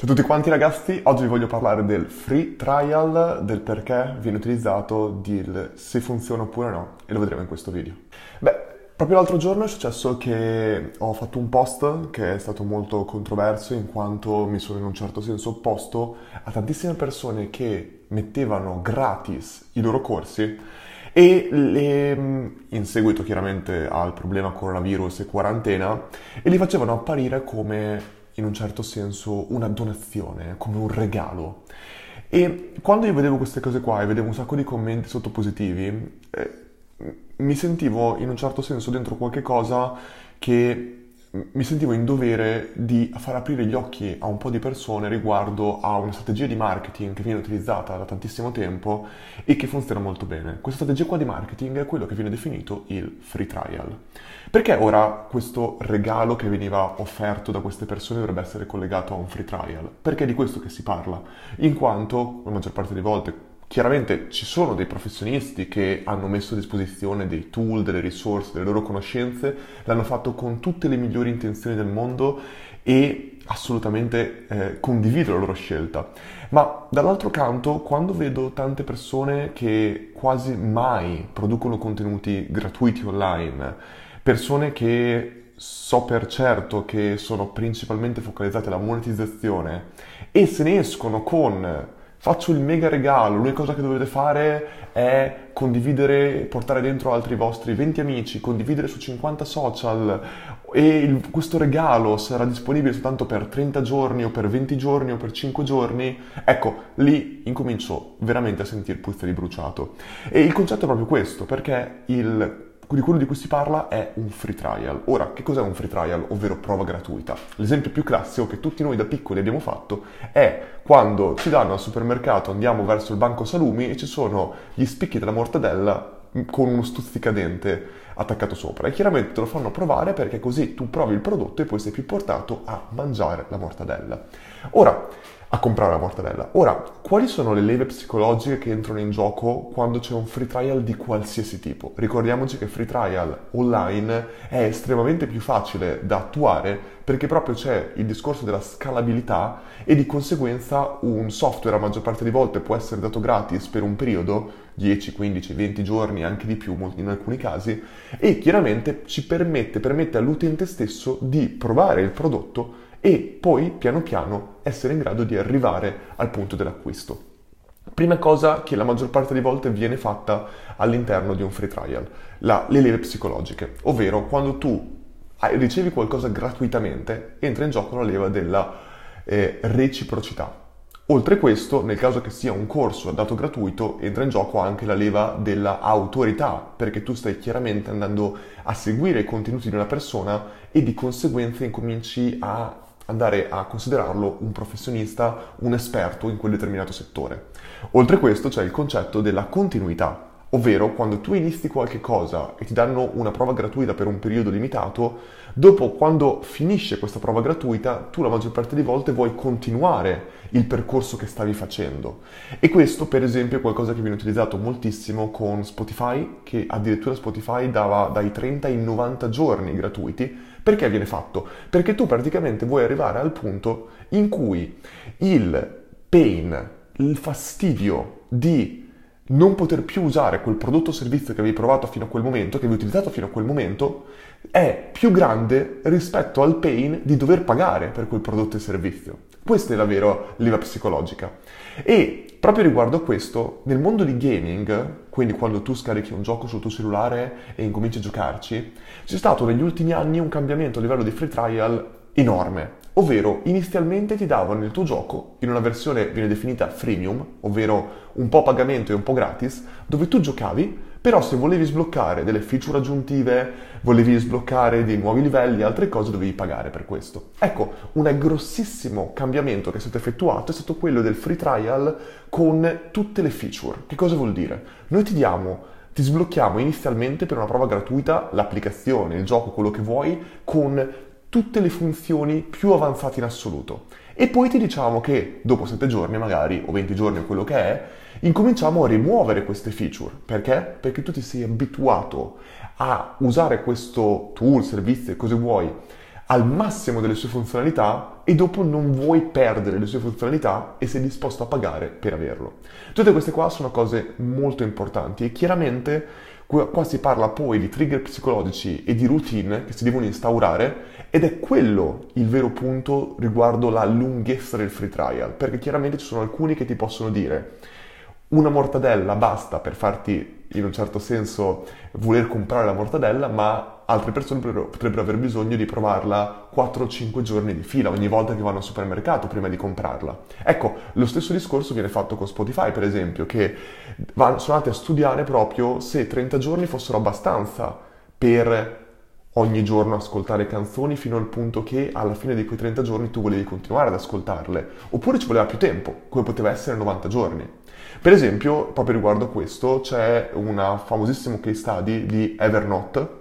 Ciao a tutti quanti ragazzi, oggi vi voglio parlare del free trial, del perché viene utilizzato, del se funziona oppure no e lo vedremo in questo video. Beh, proprio l'altro giorno è successo che ho fatto un post che è stato molto controverso in quanto mi sono in un certo senso opposto a tantissime persone che mettevano gratis i loro corsi e le, in seguito chiaramente al problema coronavirus e quarantena e li facevano apparire come in un certo senso una donazione, come un regalo. E quando io vedevo queste cose qua e vedevo un sacco di commenti sotto positivi, eh, mi sentivo in un certo senso dentro qualche cosa che mi sentivo in dovere di far aprire gli occhi a un po' di persone riguardo a una strategia di marketing che viene utilizzata da tantissimo tempo e che funziona molto bene. Questa strategia qua di marketing è quello che viene definito il free trial. Perché ora questo regalo che veniva offerto da queste persone dovrebbe essere collegato a un free trial? Perché è di questo che si parla, in quanto la maggior parte delle volte Chiaramente ci sono dei professionisti che hanno messo a disposizione dei tool, delle risorse, delle loro conoscenze, l'hanno fatto con tutte le migliori intenzioni del mondo e assolutamente eh, condivido la loro scelta. Ma dall'altro canto, quando vedo tante persone che quasi mai producono contenuti gratuiti online, persone che so per certo che sono principalmente focalizzate alla monetizzazione e se ne escono con faccio il mega regalo, l'unica cosa che dovete fare è condividere, portare dentro altri vostri 20 amici, condividere su 50 social e il, questo regalo sarà disponibile soltanto per 30 giorni o per 20 giorni o per 5 giorni, ecco, lì incomincio veramente a sentire puzza di bruciato. E il concetto è proprio questo, perché il quindi quello di cui si parla è un free trial. Ora, che cos'è un free trial, ovvero prova gratuita? L'esempio più classico che tutti noi da piccoli abbiamo fatto è quando ci danno al supermercato, andiamo verso il banco salumi e ci sono gli spicchi della mortadella con uno stuzzicadente attaccato sopra e chiaramente te lo fanno provare perché così tu provi il prodotto e poi sei più portato a mangiare la mortadella. Ora, a comprare la mortadella. Ora, quali sono le leve psicologiche che entrano in gioco quando c'è un free trial di qualsiasi tipo? Ricordiamoci che free trial online è estremamente più facile da attuare perché proprio c'è il discorso della scalabilità e di conseguenza un software a maggior parte di volte può essere dato gratis per un periodo 10, 15, 20 giorni, anche di più in alcuni casi, e chiaramente ci permette, permette all'utente stesso di provare il prodotto e poi piano piano essere in grado di arrivare al punto dell'acquisto. Prima cosa che la maggior parte delle volte viene fatta all'interno di un free trial, la, le leve psicologiche, ovvero quando tu ricevi qualcosa gratuitamente entra in gioco la leva della eh, reciprocità. Oltre questo, nel caso che sia un corso dato gratuito, entra in gioco anche la leva dell'autorità, perché tu stai chiaramente andando a seguire i contenuti di una persona e di conseguenza incominci a andare a considerarlo un professionista, un esperto in quel determinato settore. Oltre a questo c'è il concetto della continuità, ovvero quando tu inizi qualche cosa e ti danno una prova gratuita per un periodo limitato, dopo quando finisce questa prova gratuita, tu la maggior parte delle volte vuoi continuare il percorso che stavi facendo. E questo, per esempio, è qualcosa che viene utilizzato moltissimo con Spotify, che addirittura Spotify dava dai 30 ai 90 giorni gratuiti perché viene fatto? Perché tu praticamente vuoi arrivare al punto in cui il pain, il fastidio di non poter più usare quel prodotto o servizio che avevi provato fino a quel momento, che avevi utilizzato fino a quel momento, è più grande rispetto al pain di dover pagare per quel prodotto e servizio. Questa è la vera leva psicologica. E proprio riguardo a questo, nel mondo di gaming, quindi quando tu scarichi un gioco sul tuo cellulare e incominci a giocarci, c'è stato negli ultimi anni un cambiamento a livello di free trial enorme. Ovvero, inizialmente ti davano il tuo gioco in una versione viene definita freemium, ovvero un po' pagamento e un po' gratis, dove tu giocavi, però se volevi sbloccare delle feature aggiuntive, volevi sbloccare dei nuovi livelli, altre cose, dovevi pagare per questo. Ecco, un grossissimo cambiamento che è stato effettuato è stato quello del free trial con tutte le feature. Che cosa vuol dire? Noi ti diamo ti sblocchiamo inizialmente per una prova gratuita l'applicazione, il gioco, quello che vuoi, con tutte le funzioni più avanzate in assoluto. E poi ti diciamo che dopo 7 giorni magari, o 20 giorni o quello che è, incominciamo a rimuovere queste feature. Perché? Perché tu ti sei abituato a usare questo tool, servizio, cosa vuoi, al massimo delle sue funzionalità e dopo non vuoi perdere le sue funzionalità e sei disposto a pagare per averlo. Tutte queste qua sono cose molto importanti e chiaramente qua si parla poi di trigger psicologici e di routine che si devono instaurare ed è quello il vero punto riguardo la lunghezza del free trial, perché chiaramente ci sono alcuni che ti possono dire una mortadella basta per farti in un certo senso voler comprare la mortadella, ma altre persone potrebbero, aver bisogno di provarla 4-5 giorni di fila ogni volta che vanno al supermercato prima di comprarla. Ecco, lo stesso discorso viene fatto con Spotify, per esempio, che sono andati a studiare proprio se 30 giorni fossero abbastanza per ogni giorno ascoltare canzoni fino al punto che alla fine di quei 30 giorni tu volevi continuare ad ascoltarle, oppure ci voleva più tempo, come poteva essere 90 giorni. Per esempio, proprio riguardo questo, c'è un famosissimo case study di Evernote,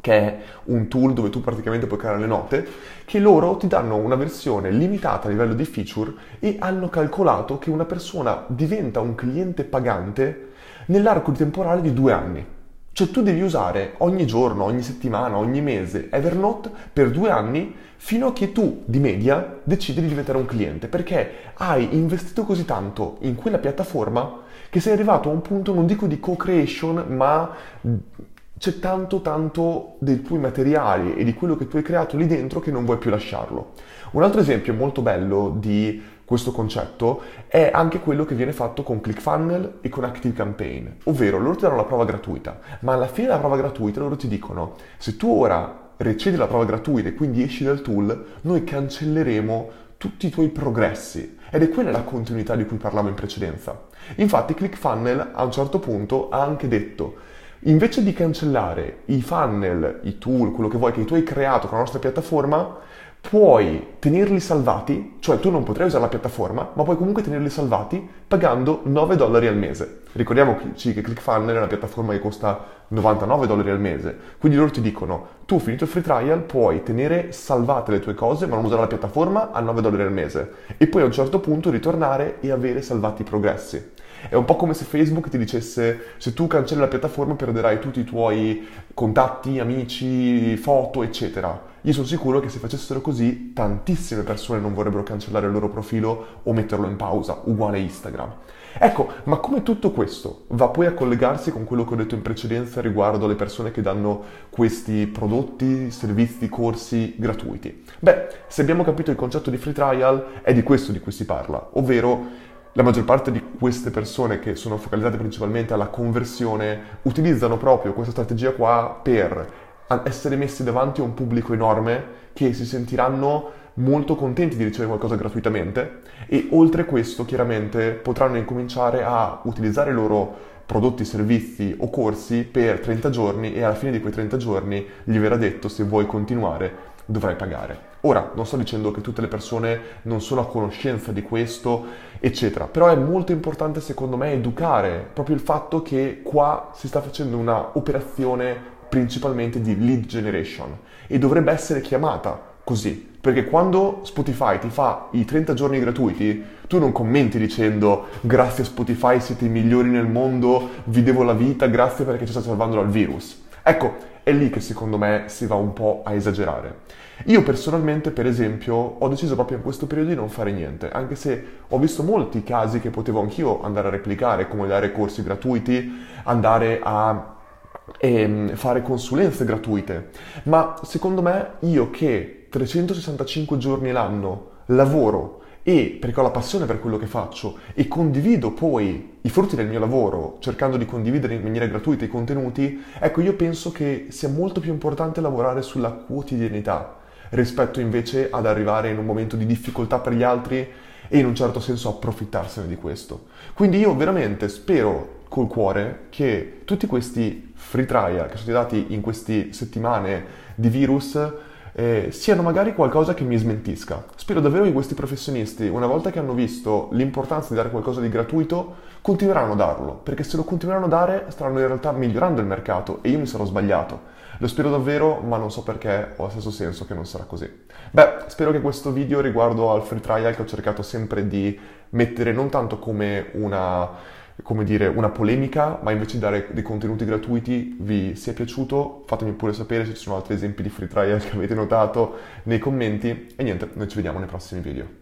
che è un tool dove tu praticamente puoi creare le note, che loro ti danno una versione limitata a livello di feature e hanno calcolato che una persona diventa un cliente pagante nell'arco temporale di due anni. Cioè tu devi usare ogni giorno, ogni settimana, ogni mese Evernote per due anni fino a che tu di media decidi di diventare un cliente perché hai investito così tanto in quella piattaforma che sei arrivato a un punto non dico di co-creation ma c'è tanto tanto dei tuoi materiali e di quello che tu hai creato lì dentro che non vuoi più lasciarlo. Un altro esempio molto bello di questo concetto è anche quello che viene fatto con ClickFunnel e con ActiveCampaign, ovvero loro ti danno la prova gratuita, ma alla fine della prova gratuita loro ti dicono se tu ora recedi la prova gratuita e quindi esci dal tool, noi cancelleremo tutti i tuoi progressi ed è quella la continuità di cui parlavo in precedenza. Infatti ClickFunnel a un certo punto ha anche detto invece di cancellare i funnel, i tool, quello che vuoi che tu hai creato con la nostra piattaforma, puoi tenerli salvati, cioè tu non potrai usare la piattaforma, ma puoi comunque tenerli salvati pagando 9 dollari al mese. Ricordiamoci che ClickFunnels è una piattaforma che costa 99 dollari al mese, quindi loro ti dicono tu finito il free trial puoi tenere salvate le tue cose ma non usare la piattaforma a 9 dollari al mese e poi a un certo punto ritornare e avere salvati i progressi. È un po' come se Facebook ti dicesse se tu cancelli la piattaforma perderai tutti i tuoi contatti, amici, foto, eccetera. Io sono sicuro che se facessero così tantissime persone non vorrebbero cancellare il loro profilo o metterlo in pausa, uguale Instagram. Ecco, ma come tutto questo va poi a collegarsi con quello che ho detto in precedenza riguardo alle persone che danno questi prodotti, servizi, corsi gratuiti? Beh, se abbiamo capito il concetto di free trial, è di questo di cui si parla, ovvero la maggior parte di queste persone che sono focalizzate principalmente alla conversione utilizzano proprio questa strategia qua per essere messi davanti a un pubblico enorme che si sentiranno molto contenti di ricevere qualcosa gratuitamente e oltre questo chiaramente potranno incominciare a utilizzare i loro prodotti, servizi o corsi per 30 giorni e alla fine di quei 30 giorni gli verrà detto se vuoi continuare dovrai pagare. Ora, non sto dicendo che tutte le persone non sono a conoscenza di questo, eccetera, però è molto importante secondo me educare proprio il fatto che qua si sta facendo una operazione principalmente di lead generation e dovrebbe essere chiamata così, perché quando Spotify ti fa i 30 giorni gratuiti, tu non commenti dicendo grazie Spotify siete i migliori nel mondo, vi devo la vita, grazie perché ci sta salvando dal virus. Ecco, è lì che secondo me si va un po' a esagerare. Io personalmente, per esempio, ho deciso proprio in questo periodo di non fare niente, anche se ho visto molti casi che potevo anch'io andare a replicare, come dare corsi gratuiti, andare a ehm, fare consulenze gratuite. Ma secondo me, io che 365 giorni l'anno lavoro e perché ho la passione per quello che faccio e condivido poi i frutti del mio lavoro cercando di condividere in maniera gratuita i contenuti, ecco io penso che sia molto più importante lavorare sulla quotidianità rispetto invece ad arrivare in un momento di difficoltà per gli altri e in un certo senso approfittarsene di questo. Quindi io veramente spero col cuore che tutti questi free trial che sono stati dati in queste settimane di virus eh, siano magari qualcosa che mi smentisca. Spero davvero che questi professionisti, una volta che hanno visto l'importanza di dare qualcosa di gratuito, continueranno a darlo, perché se lo continueranno a dare staranno in realtà migliorando il mercato e io mi sarò sbagliato. Lo spero davvero, ma non so perché ho lo stesso senso che non sarà così. Beh, spero che questo video riguardo al free trial che ho cercato sempre di mettere non tanto come una come dire, una polemica, ma invece di dare dei contenuti gratuiti vi sia piaciuto, fatemi pure sapere se ci sono altri esempi di free trial che avete notato nei commenti e niente, noi ci vediamo nei prossimi video.